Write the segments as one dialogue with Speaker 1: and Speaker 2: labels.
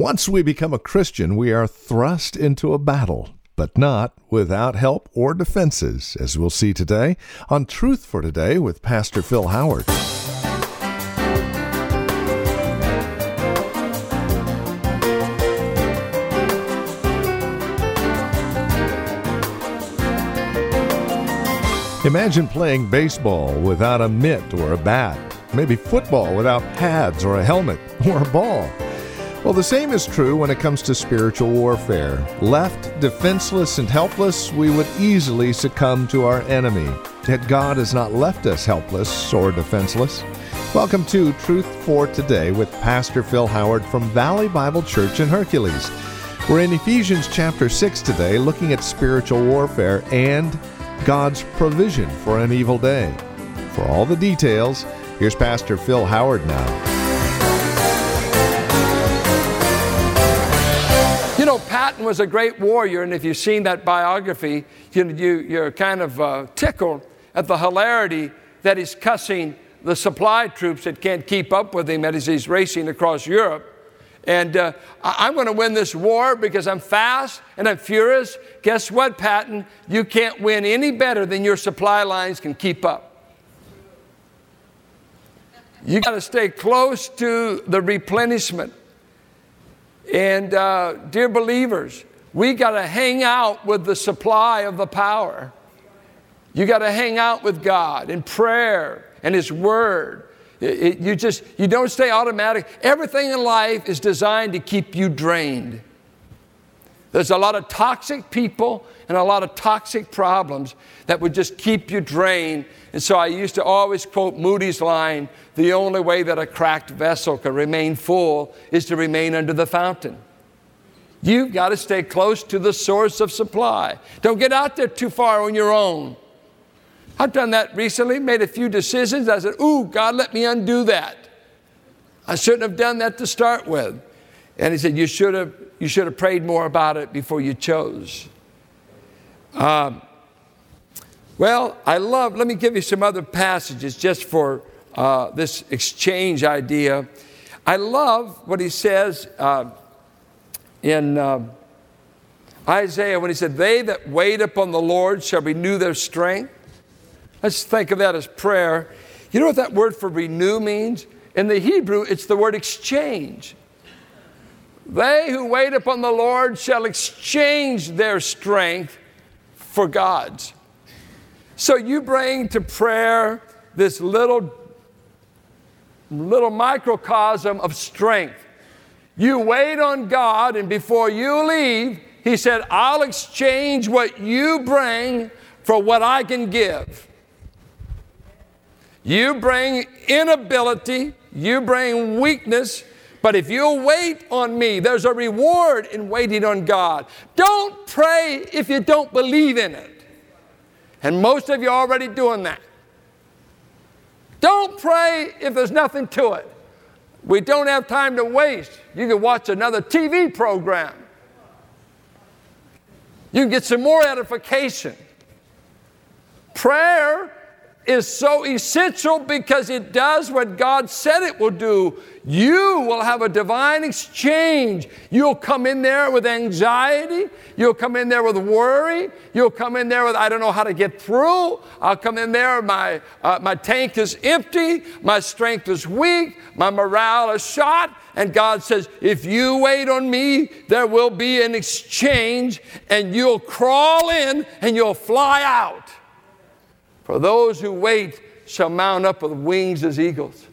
Speaker 1: Once we become a Christian, we are thrust into a battle, but not without help or defenses, as we'll see today on Truth for Today with Pastor Phil Howard. Imagine playing baseball without a mitt or a bat, maybe football without pads or a helmet or a ball. Well, the same is true when it comes to spiritual warfare. Left defenseless and helpless, we would easily succumb to our enemy. Yet God has not left us helpless or defenseless. Welcome to Truth for Today with Pastor Phil Howard from Valley Bible Church in Hercules. We're in Ephesians chapter 6 today, looking at spiritual warfare and God's provision for an evil day. For all the details, here's Pastor Phil Howard now.
Speaker 2: Know, Patton was a great warrior, and if you've seen that biography, you, you, you're kind of uh, tickled at the hilarity that he's cussing the supply troops that can't keep up with him as he's racing across Europe. And uh, I'm going to win this war because I'm fast and I'm furious. Guess what, Patton? You can't win any better than your supply lines can keep up. You got to stay close to the replenishment. And, uh, dear believers, we got to hang out with the supply of the power. You got to hang out with God in prayer and His Word it, you just, you don't stay automatic. Everything in life is designed to keep you drained. There's a lot of toxic people and a lot of toxic problems that would just keep you drained. And so I used to always quote Moody's line the only way that a cracked vessel can remain full is to remain under the fountain. You've got to stay close to the source of supply. Don't get out there too far on your own. I've done that recently, made a few decisions. I said, Ooh, God, let me undo that. I shouldn't have done that to start with. And he said, You should have, you should have prayed more about it before you chose. Um, well, I love, let me give you some other passages just for uh, this exchange idea. I love what he says uh, in uh, Isaiah when he said, They that wait upon the Lord shall renew their strength. Let's think of that as prayer. You know what that word for renew means? In the Hebrew, it's the word exchange. They who wait upon the Lord shall exchange their strength for God's. So you bring to prayer this little, little microcosm of strength. You wait on God, and before you leave, He said, I'll exchange what you bring for what I can give. You bring inability, you bring weakness, but if you'll wait on me, there's a reward in waiting on God. Don't pray if you don't believe in it. And most of you are already doing that. Don't pray if there's nothing to it. We don't have time to waste. You can watch another TV program. You can get some more edification. Prayer is so essential because it does what God said it will do. You will have a divine exchange. You'll come in there with anxiety. You'll come in there with worry. You'll come in there with, I don't know how to get through. I'll come in there, my, uh, my tank is empty. My strength is weak. My morale is shot. And God says, if you wait on me, there will be an exchange and you'll crawl in and you'll fly out. For those who wait shall mount up with wings as eagles.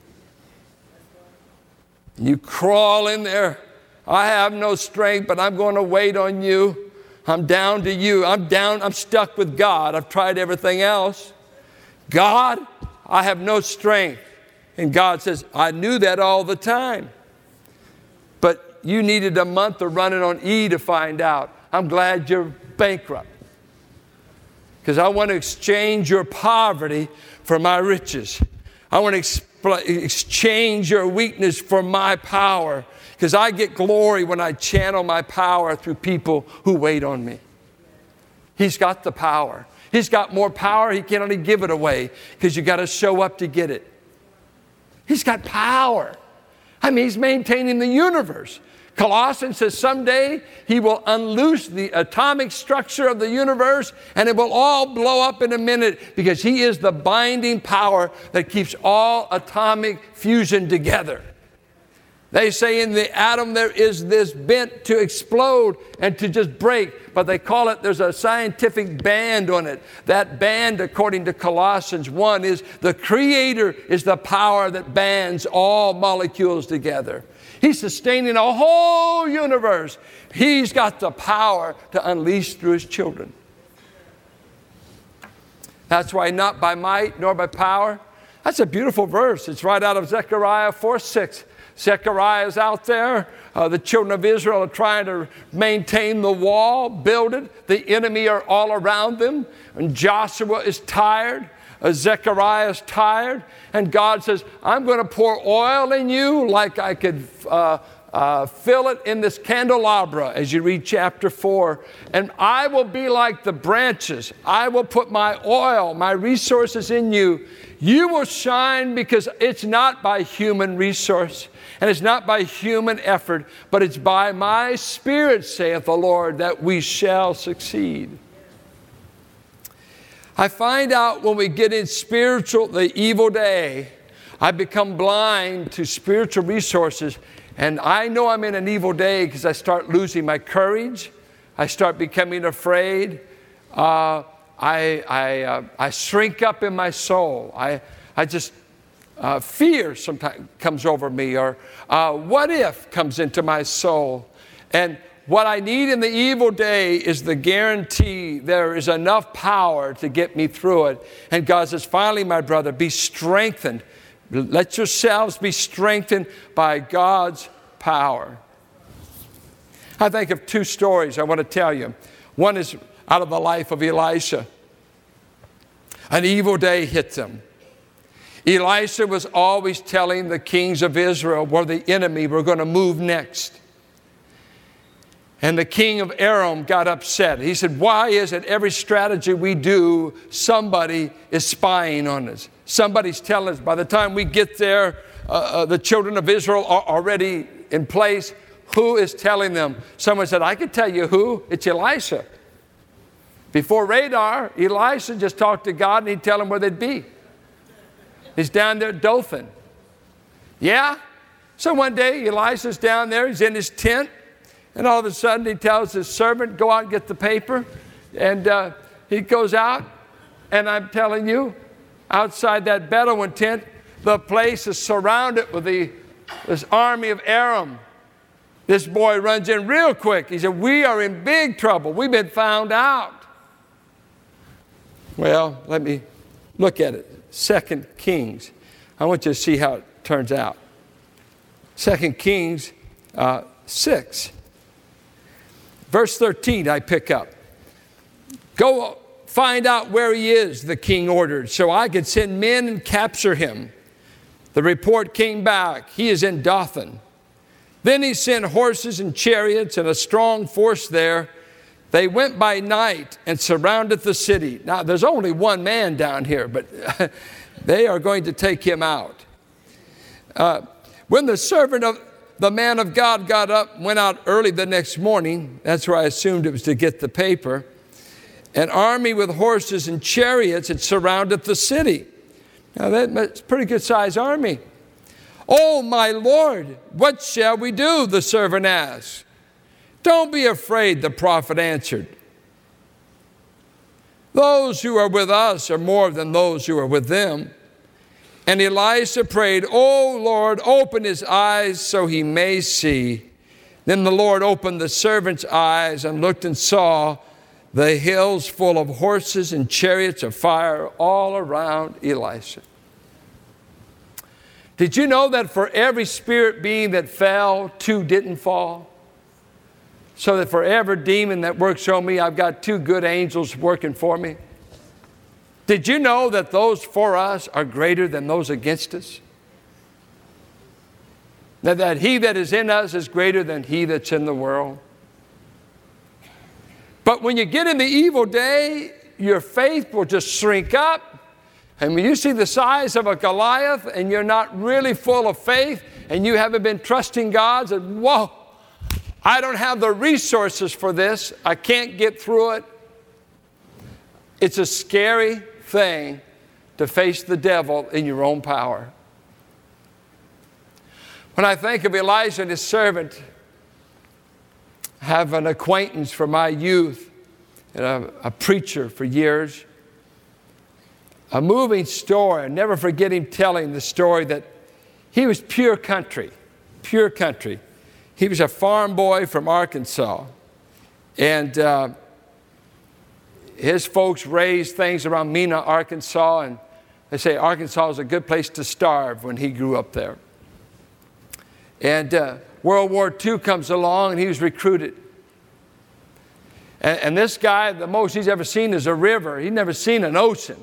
Speaker 2: You crawl in there. I have no strength, but I'm going to wait on you. I'm down to you. I'm down. I'm stuck with God. I've tried everything else. God, I have no strength. And God says, I knew that all the time. But you needed a month of running on E to find out. I'm glad you're bankrupt because I want to exchange your poverty for my riches. I want to exchange your weakness for my power because I get glory when I channel my power through people who wait on me. He's got the power. He's got more power, he can only give it away because you got to show up to get it. He's got power. I mean, he's maintaining the universe. Colossians says someday he will unloose the atomic structure of the universe and it will all blow up in a minute because he is the binding power that keeps all atomic fusion together. They say in the atom there is this bent to explode and to just break, but they call it, there's a scientific band on it. That band, according to Colossians 1, is the creator is the power that bands all molecules together. He's sustaining a whole universe. He's got the power to unleash through his children. That's why, not by might nor by power. That's a beautiful verse. It's right out of Zechariah 4 6. Zechariah is out there. Uh, the children of Israel are trying to maintain the wall, build it. The enemy are all around them. And Joshua is tired. Uh, Zechariah is tired. And God says, I'm going to pour oil in you like I could. Uh, uh, fill it in this candelabra as you read chapter 4. And I will be like the branches. I will put my oil, my resources in you. You will shine because it's not by human resource, and it's not by human effort, but it's by my Spirit, saith the Lord, that we shall succeed. I find out when we get in spiritual, the evil day, I become blind to spiritual resources. And I know I'm in an evil day because I start losing my courage. I start becoming afraid. Uh, I, I, uh, I shrink up in my soul. I, I just uh, fear sometimes comes over me, or uh, what if comes into my soul. And what I need in the evil day is the guarantee there is enough power to get me through it. And God says, finally, my brother, be strengthened. Let yourselves be strengthened by God's power. I think of two stories I want to tell you. One is out of the life of Elisha. An evil day hit them. Elisha was always telling the kings of Israel where the enemy were going to move next. And the king of Aram got upset. He said, Why is it every strategy we do, somebody is spying on us? Somebody's telling us by the time we get there, uh, uh, the children of Israel are already in place. Who is telling them? Someone said, I can tell you who. It's Elisha. Before radar, Elisha just talked to God and he'd tell him where they'd be. He's down there at Dothan. Yeah? So one day, Elisha's down there, he's in his tent, and all of a sudden he tells his servant, Go out and get the paper. And uh, he goes out, and I'm telling you, outside that Bedouin tent, the place is surrounded with the, this army of Aram. This boy runs in real quick. He said, We are in big trouble. We've been found out. Well, let me look at it. Second Kings. I want you to see how it turns out. Second Kings uh, 6. Verse 13, I pick up. Go find out where he is, the king ordered, so I could send men and capture him. The report came back. He is in Dothan. Then he sent horses and chariots and a strong force there. They went by night and surrounded the city. Now, there's only one man down here, but they are going to take him out. Uh, when the servant of the man of God got up, went out early the next morning, that's where I assumed it was to get the paper. An army with horses and chariots had surrounded the city. Now, that's a pretty good sized army. Oh, my Lord, what shall we do? The servant asked. Don't be afraid, the prophet answered. Those who are with us are more than those who are with them. And Elisha prayed, Oh Lord, open his eyes so he may see. Then the Lord opened the servant's eyes and looked and saw the hills full of horses and chariots of fire all around Elisha. Did you know that for every spirit being that fell, two didn't fall? so that for every demon that works on me, I've got two good angels working for me? Did you know that those for us are greater than those against us? That, that he that is in us is greater than he that's in the world. But when you get in the evil day, your faith will just shrink up. And when you see the size of a Goliath and you're not really full of faith and you haven't been trusting God, and whoa, I don't have the resources for this. I can't get through it. It's a scary thing to face the devil in your own power. When I think of Elijah and his servant, I have an acquaintance from my youth, and a, a preacher for years. A moving story. I never forget him telling the story that he was pure country, pure country. He was a farm boy from Arkansas. And uh, his folks raised things around Mena, Arkansas, and they say Arkansas was a good place to starve when he grew up there. And uh, World War II comes along and he was recruited. And, and, this guy, the most he's ever seen is a river. He's never seen an ocean.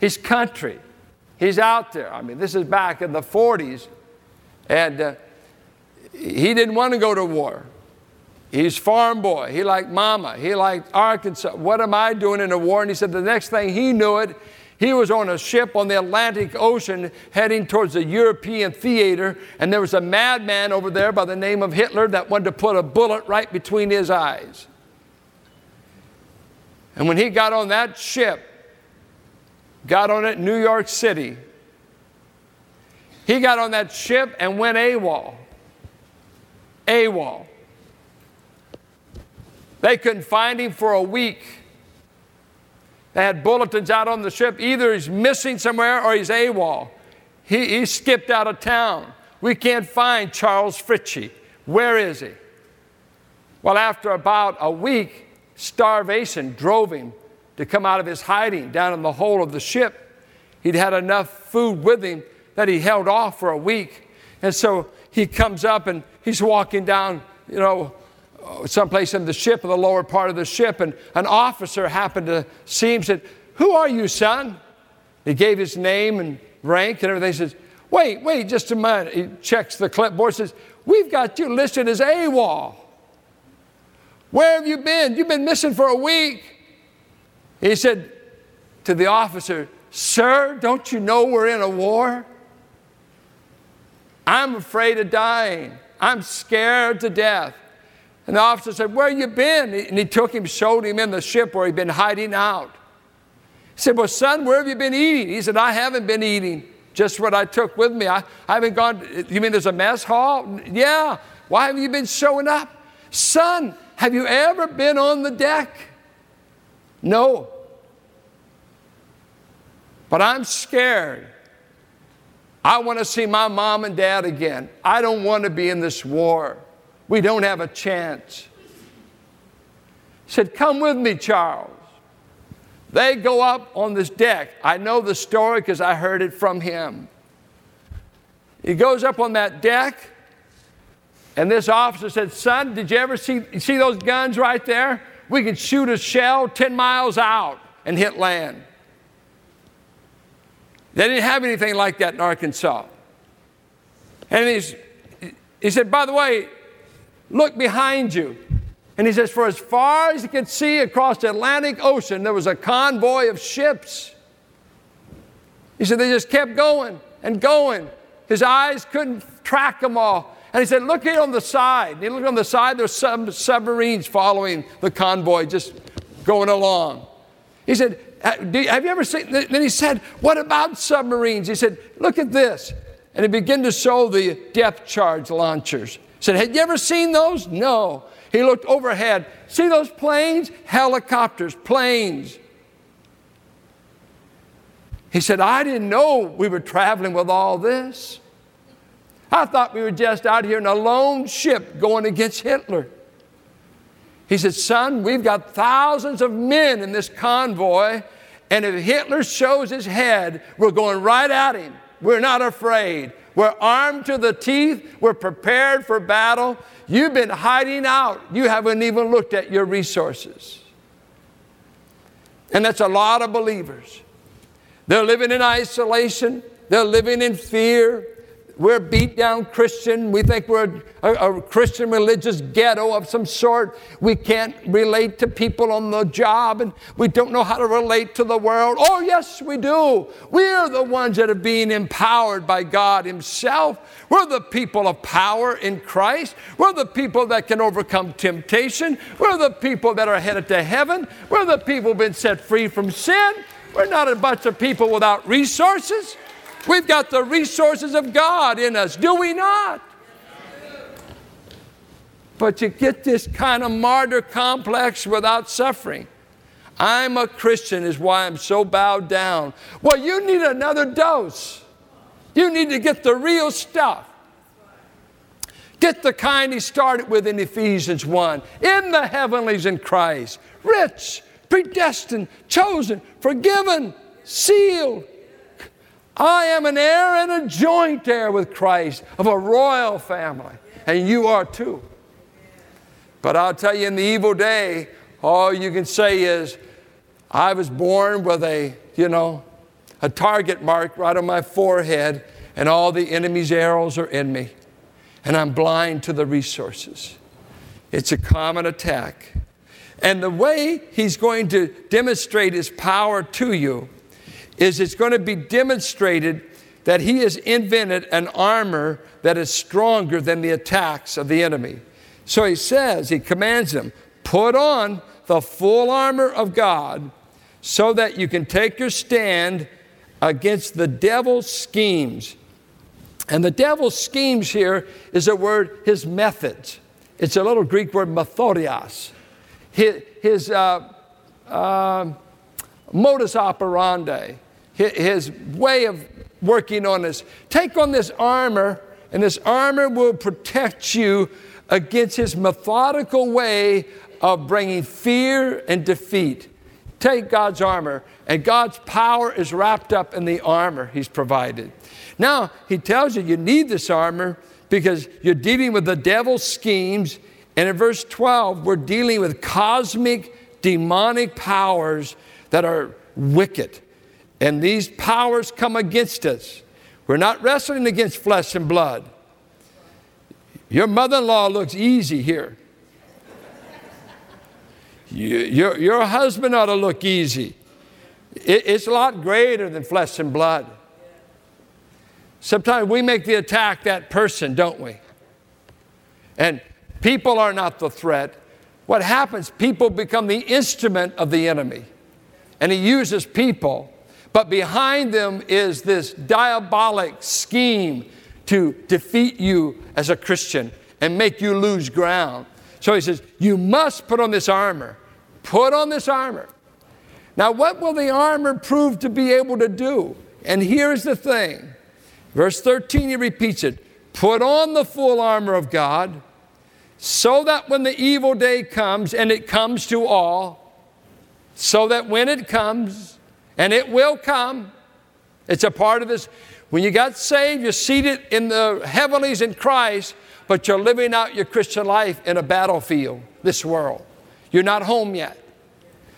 Speaker 2: He's country. He's out there. I mean, this is back in the 40s. And uh, he didn't want to go to war. He's farm boy. He liked mama. He liked Arkansas. What am I doing in a war? And he said the next thing he knew it, he was on a ship on the Atlantic Ocean heading towards the European theater, and there was a madman over there by the name of Hitler that wanted to put a bullet right between his eyes. And when he got on that ship, got on it in New York City, he got on that ship and went AWOL. AWOL. They couldn't find him for a week. They had bulletins out on the ship. Either he's missing somewhere or he's AWOL. He, he skipped out of town. We can't find Charles Fritchie. Where is he? Well, after about a week, starvation drove him to come out of his hiding down in the hole of the ship. He'd had enough food with him that he held off for a week. And so he comes up and he's walking down, you know, someplace in the ship, in the lower part of the ship, and an officer happened to see him said, Who are you, son? He gave his name and rank and everything. He says, Wait, wait just a minute. He checks the clipboard, says, We've got you listed as AWOL. Where have you been? You've been missing for a week. He said to the officer, Sir, don't you know we're in a war? I'm afraid of dying. I'm scared to death. And the officer said, Where you been? And he took him, showed him in the ship where he'd been hiding out. He said, Well, son, where have you been eating? He said, I haven't been eating just what I took with me. I, I haven't gone. You mean there's a mess hall? Yeah. Why have you been showing up? Son, have you ever been on the deck? No. But I'm scared. I want to see my mom and dad again. I don't want to be in this war. We don't have a chance. He said, Come with me, Charles. They go up on this deck. I know the story because I heard it from him. He goes up on that deck, and this officer said, Son, did you ever see, see those guns right there? We could shoot a shell 10 miles out and hit land. They didn't have anything like that in Arkansas. And he's, he said, By the way, Look behind you. And he says, For as far as he could see across the Atlantic Ocean, there was a convoy of ships. He said, They just kept going and going. His eyes couldn't track them all. And he said, Look here on the side. And he looked on the side, there's some submarines following the convoy, just going along. He said, Have you ever seen? Then he said, What about submarines? He said, Look at this. And he began to show the depth charge launchers. Said, Had you ever seen those? No. He looked overhead. See those planes? Helicopters, planes. He said, I didn't know we were traveling with all this. I thought we were just out here in a lone ship going against Hitler. He said, Son, we've got thousands of men in this convoy, and if Hitler shows his head, we're going right at him. We're not afraid. We're armed to the teeth. We're prepared for battle. You've been hiding out. You haven't even looked at your resources. And that's a lot of believers. They're living in isolation, they're living in fear. We're beat down Christian. We think we're a, a, Christian religious ghetto of some sort. We can't relate to people on the job and we don't know how to relate to the world. Oh, yes, we do. We're the ones that are being empowered by God Himself. We're the people of power in Christ. We're the people that can overcome temptation. We're the people that are headed to heaven. We're the people who've been set free from sin. We're not a bunch of people without resources. We've got the resources of God in us, do we not? But you get this kind of martyr complex without suffering. I'm a Christian, is why I'm so bowed down. Well, you need another dose. You need to get the real stuff. Get the kind he started with in Ephesians 1 in the heavenlies in Christ, rich, predestined, chosen, forgiven, sealed, I am an heir and a joint heir with Christ of a royal family, and you are too. But I'll tell you, in the evil day, all you can say is, I was born with a, you know, a target mark right on my forehead, and all the enemy's arrows are in me, and I'm blind to the resources. It's a common attack. And the way he's going to demonstrate his power to you is it's going to be demonstrated that he has invented an armor that is stronger than the attacks of the enemy. So he says, he commands them, put on the full armor of God so that you can take your stand against the devil's schemes. And the devil's schemes here is a word, his methods. It's a little Greek word, methodios. His, his uh, uh, modus operandi his way of working on us. Take on this armor, and this armor will protect you against his methodical way of bringing fear and defeat. Take God's armor, and God's power is wrapped up in the armor he's provided. Now, he tells you you need this armor because you're dealing with the devil's schemes. And in verse 12, we're dealing with cosmic demonic powers that are wicked. And these powers come against us. We're not wrestling against flesh and blood. Your mother in law looks easy here. You, your, your husband ought to look easy. It, it's a lot greater than flesh and blood. Sometimes we make the attack that person, don't we? And people are not the threat. What happens? People become the instrument of the enemy. And he uses people but behind them is this diabolic scheme to defeat you as a Christian and make you lose ground. So he says, You must put on this armor. Put on this armor. Now, what will the armor prove to be able to do? And here's the thing verse 13, he repeats it Put on the full armor of God so that when the evil day comes, and it comes to all, so that when it comes, and it will come. It's a part of this. When you got saved, you're seated in the heavenlies in Christ, but you're living out your Christian life in a battlefield, this world. You're not home yet.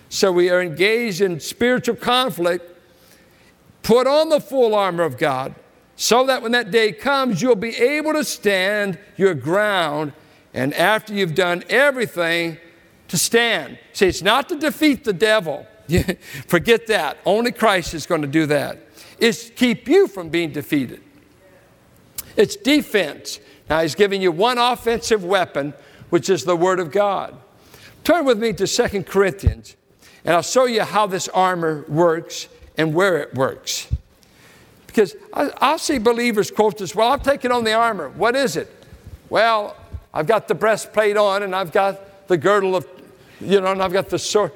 Speaker 2: So we are engaged in spiritual conflict. Put on the full armor of God so that when that day comes, you'll be able to stand your ground. And after you've done everything, to stand. See, it's not to defeat the devil. Forget that. Only Christ is going to do that. It's keep you from being defeated. It's defense. Now, He's giving you one offensive weapon, which is the Word of God. Turn with me to Second Corinthians, and I'll show you how this armor works and where it works. Because I, will see believers quote this, well, I've taken on the armor. What is it? Well, I've got the breastplate on, and I've got the girdle of, you know, and I've got the sword.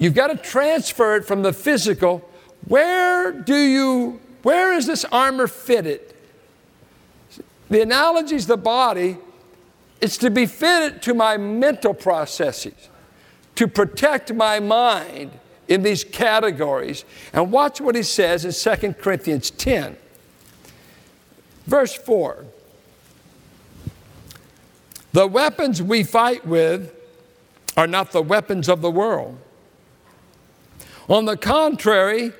Speaker 2: You've got to transfer it from the physical. Where do you, where is this armor fitted? The analogy is the body. It's to be fitted to my mental processes, to protect my mind in these categories. And watch what he says in 2 Corinthians 10, verse 4. The weapons we fight with are not the weapons of the world on the contrary,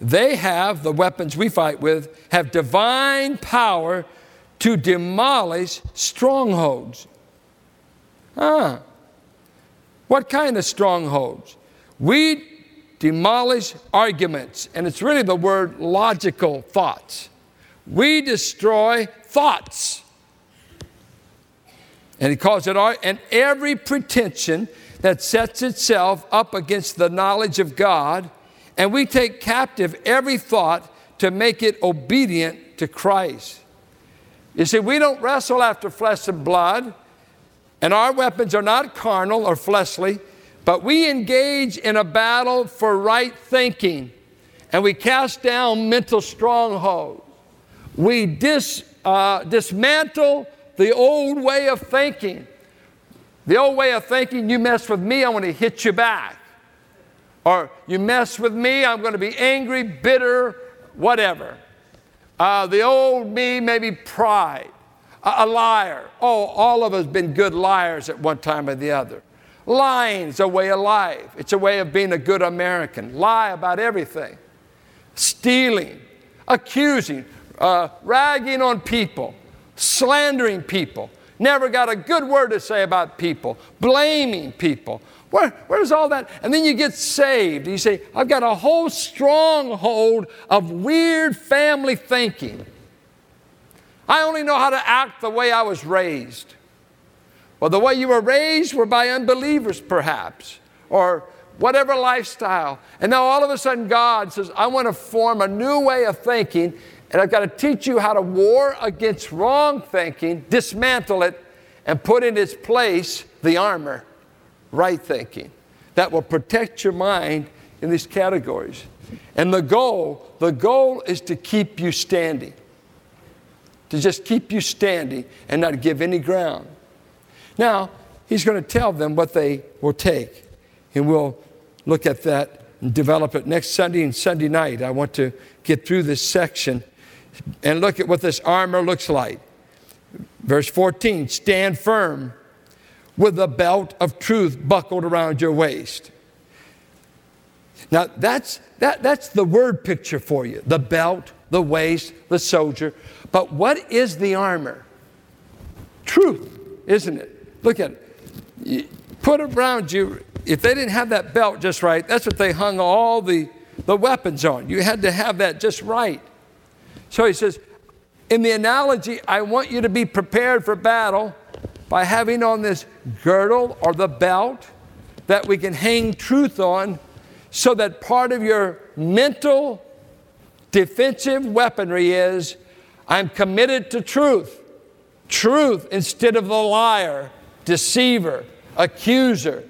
Speaker 2: they have, the weapons we fight with, have divine power to demolish strongholds. Ah, what kind of strongholds? We demolish arguments, and it's really the word logical thoughts. We destroy thoughts. And he calls it, and every pretension that sets itself up against the knowledge of God, and we take captive every thought to make it obedient to Christ. You see, we don't wrestle after flesh and blood, and our weapons are not carnal or fleshly, but we engage in a battle for right thinking, and we cast down mental strongholds. We dis, uh, dismantle the old way of thinking. The old way of thinking, you mess with me, I'm going to hit you back. Or you mess with me, I'm going to be angry, bitter, whatever. Uh, the old me, maybe pride. A, a liar. Oh, all of us been good liars at one time or the other. Lying's a way of life. It's a way of being a good American. Lie about everything. Stealing, accusing, uh, ragging on people, slandering people, never got a good word to say about people, blaming people. Where, where's all that? And then you get saved. You say, I've got a whole stronghold of weird family thinking. I only know how to act the way I was raised. Well, the way you were raised were by unbelievers, perhaps, or whatever lifestyle. And now all of a sudden, God says, I want to form a new way of thinking and I've got to teach you how to war against wrong thinking, dismantle it, and put in its place the armor, right thinking, that will protect your mind in these categories. And the goal, the goal is to keep you standing, to just keep you standing and not give any ground. Now, he's going to tell them what they will take, and we'll look at that and develop it next Sunday and Sunday night. I want to get through this section and look at what this armor looks like. Verse 14 stand firm with the belt of truth buckled around your waist. Now, that's, that, that's the word picture for you the belt, the waist, the soldier. But what is the armor? Truth, isn't it? Look at it. You put around you, if they didn't have that belt just right, that's what they hung all the, the weapons on. You had to have that just right. So he says, in the analogy, I want you to be prepared for battle by having on this girdle or the belt that we can hang truth on so that part of your mental defensive weaponry is I'm committed to truth. Truth instead of the liar, deceiver, accuser.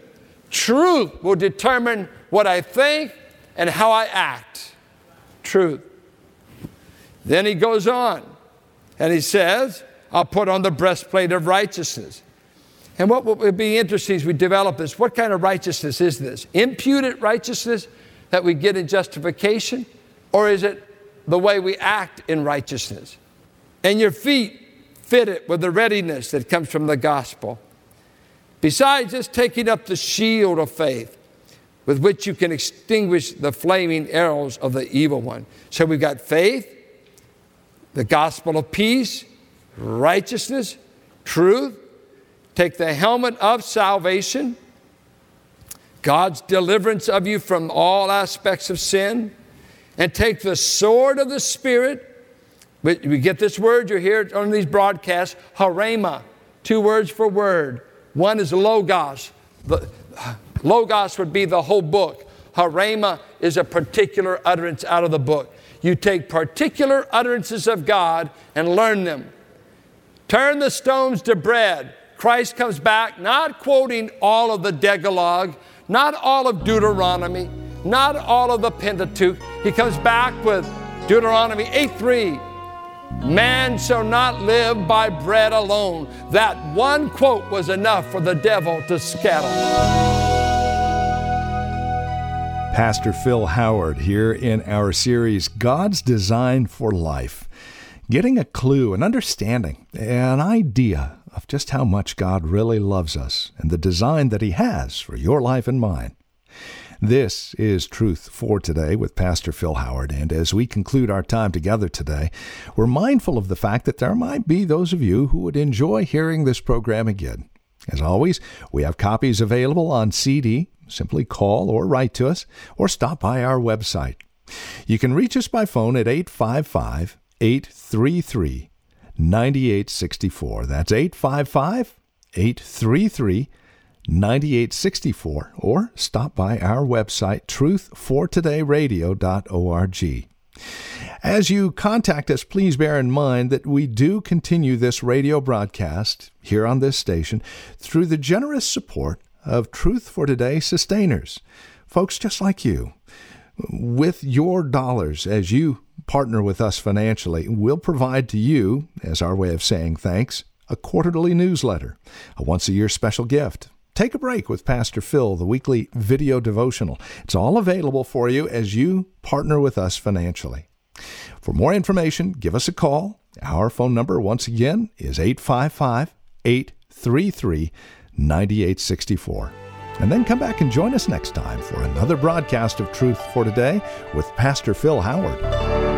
Speaker 2: Truth will determine what I think and how I act. Truth. Then he goes on and he says, I'll put on the breastplate of righteousness. And what would be interesting as we develop this, what kind of righteousness is this? Imputed righteousness that we get in justification? Or is it the way we act in righteousness? And your feet fit it with the readiness that comes from the gospel. Besides just taking up the shield of faith with which you can extinguish the flaming arrows of the evil one. So we've got faith, the gospel of peace, righteousness, truth. Take the helmet of salvation, God's deliverance of you from all aspects of sin, and take the sword of the Spirit. We get this word, you hear it on these broadcasts, rhema, two words for word. One is logos. The, logos would be the whole book. Rhema is a particular utterance out of the book. You take particular utterances of God and learn them. Turn the stones to bread. Christ comes back not quoting all of the Decalogue, not all of Deuteronomy, not all of the Pentateuch. He comes back with Deuteronomy 8:3. Man shall not live by bread alone. That one quote was enough for the devil to scatter.
Speaker 1: Pastor Phil Howard here in our series, God's Design for Life. Getting a clue, an understanding, an idea of just how much God really loves us and the design that He has for your life and mine. This is Truth for Today with Pastor Phil Howard. And as we conclude our time together today, we're mindful of the fact that there might be those of you who would enjoy hearing this program again. As always, we have copies available on CD. Simply call or write to us or stop by our website. You can reach us by phone at 855 833 9864. That's 855 833 9864 or stop by our website truthfortodayradio.org. As you contact us, please bear in mind that we do continue this radio broadcast here on this station through the generous support of Truth for Today sustainers, folks just like you. With your dollars, as you partner with us financially, we'll provide to you, as our way of saying thanks, a quarterly newsletter, a once a year special gift, Take a break with Pastor Phil, the weekly video devotional. It's all available for you as you partner with us financially. For more information, give us a call. Our phone number, once again, is 855 833 9864. And then come back and join us next time for another broadcast of Truth for Today with Pastor Phil Howard.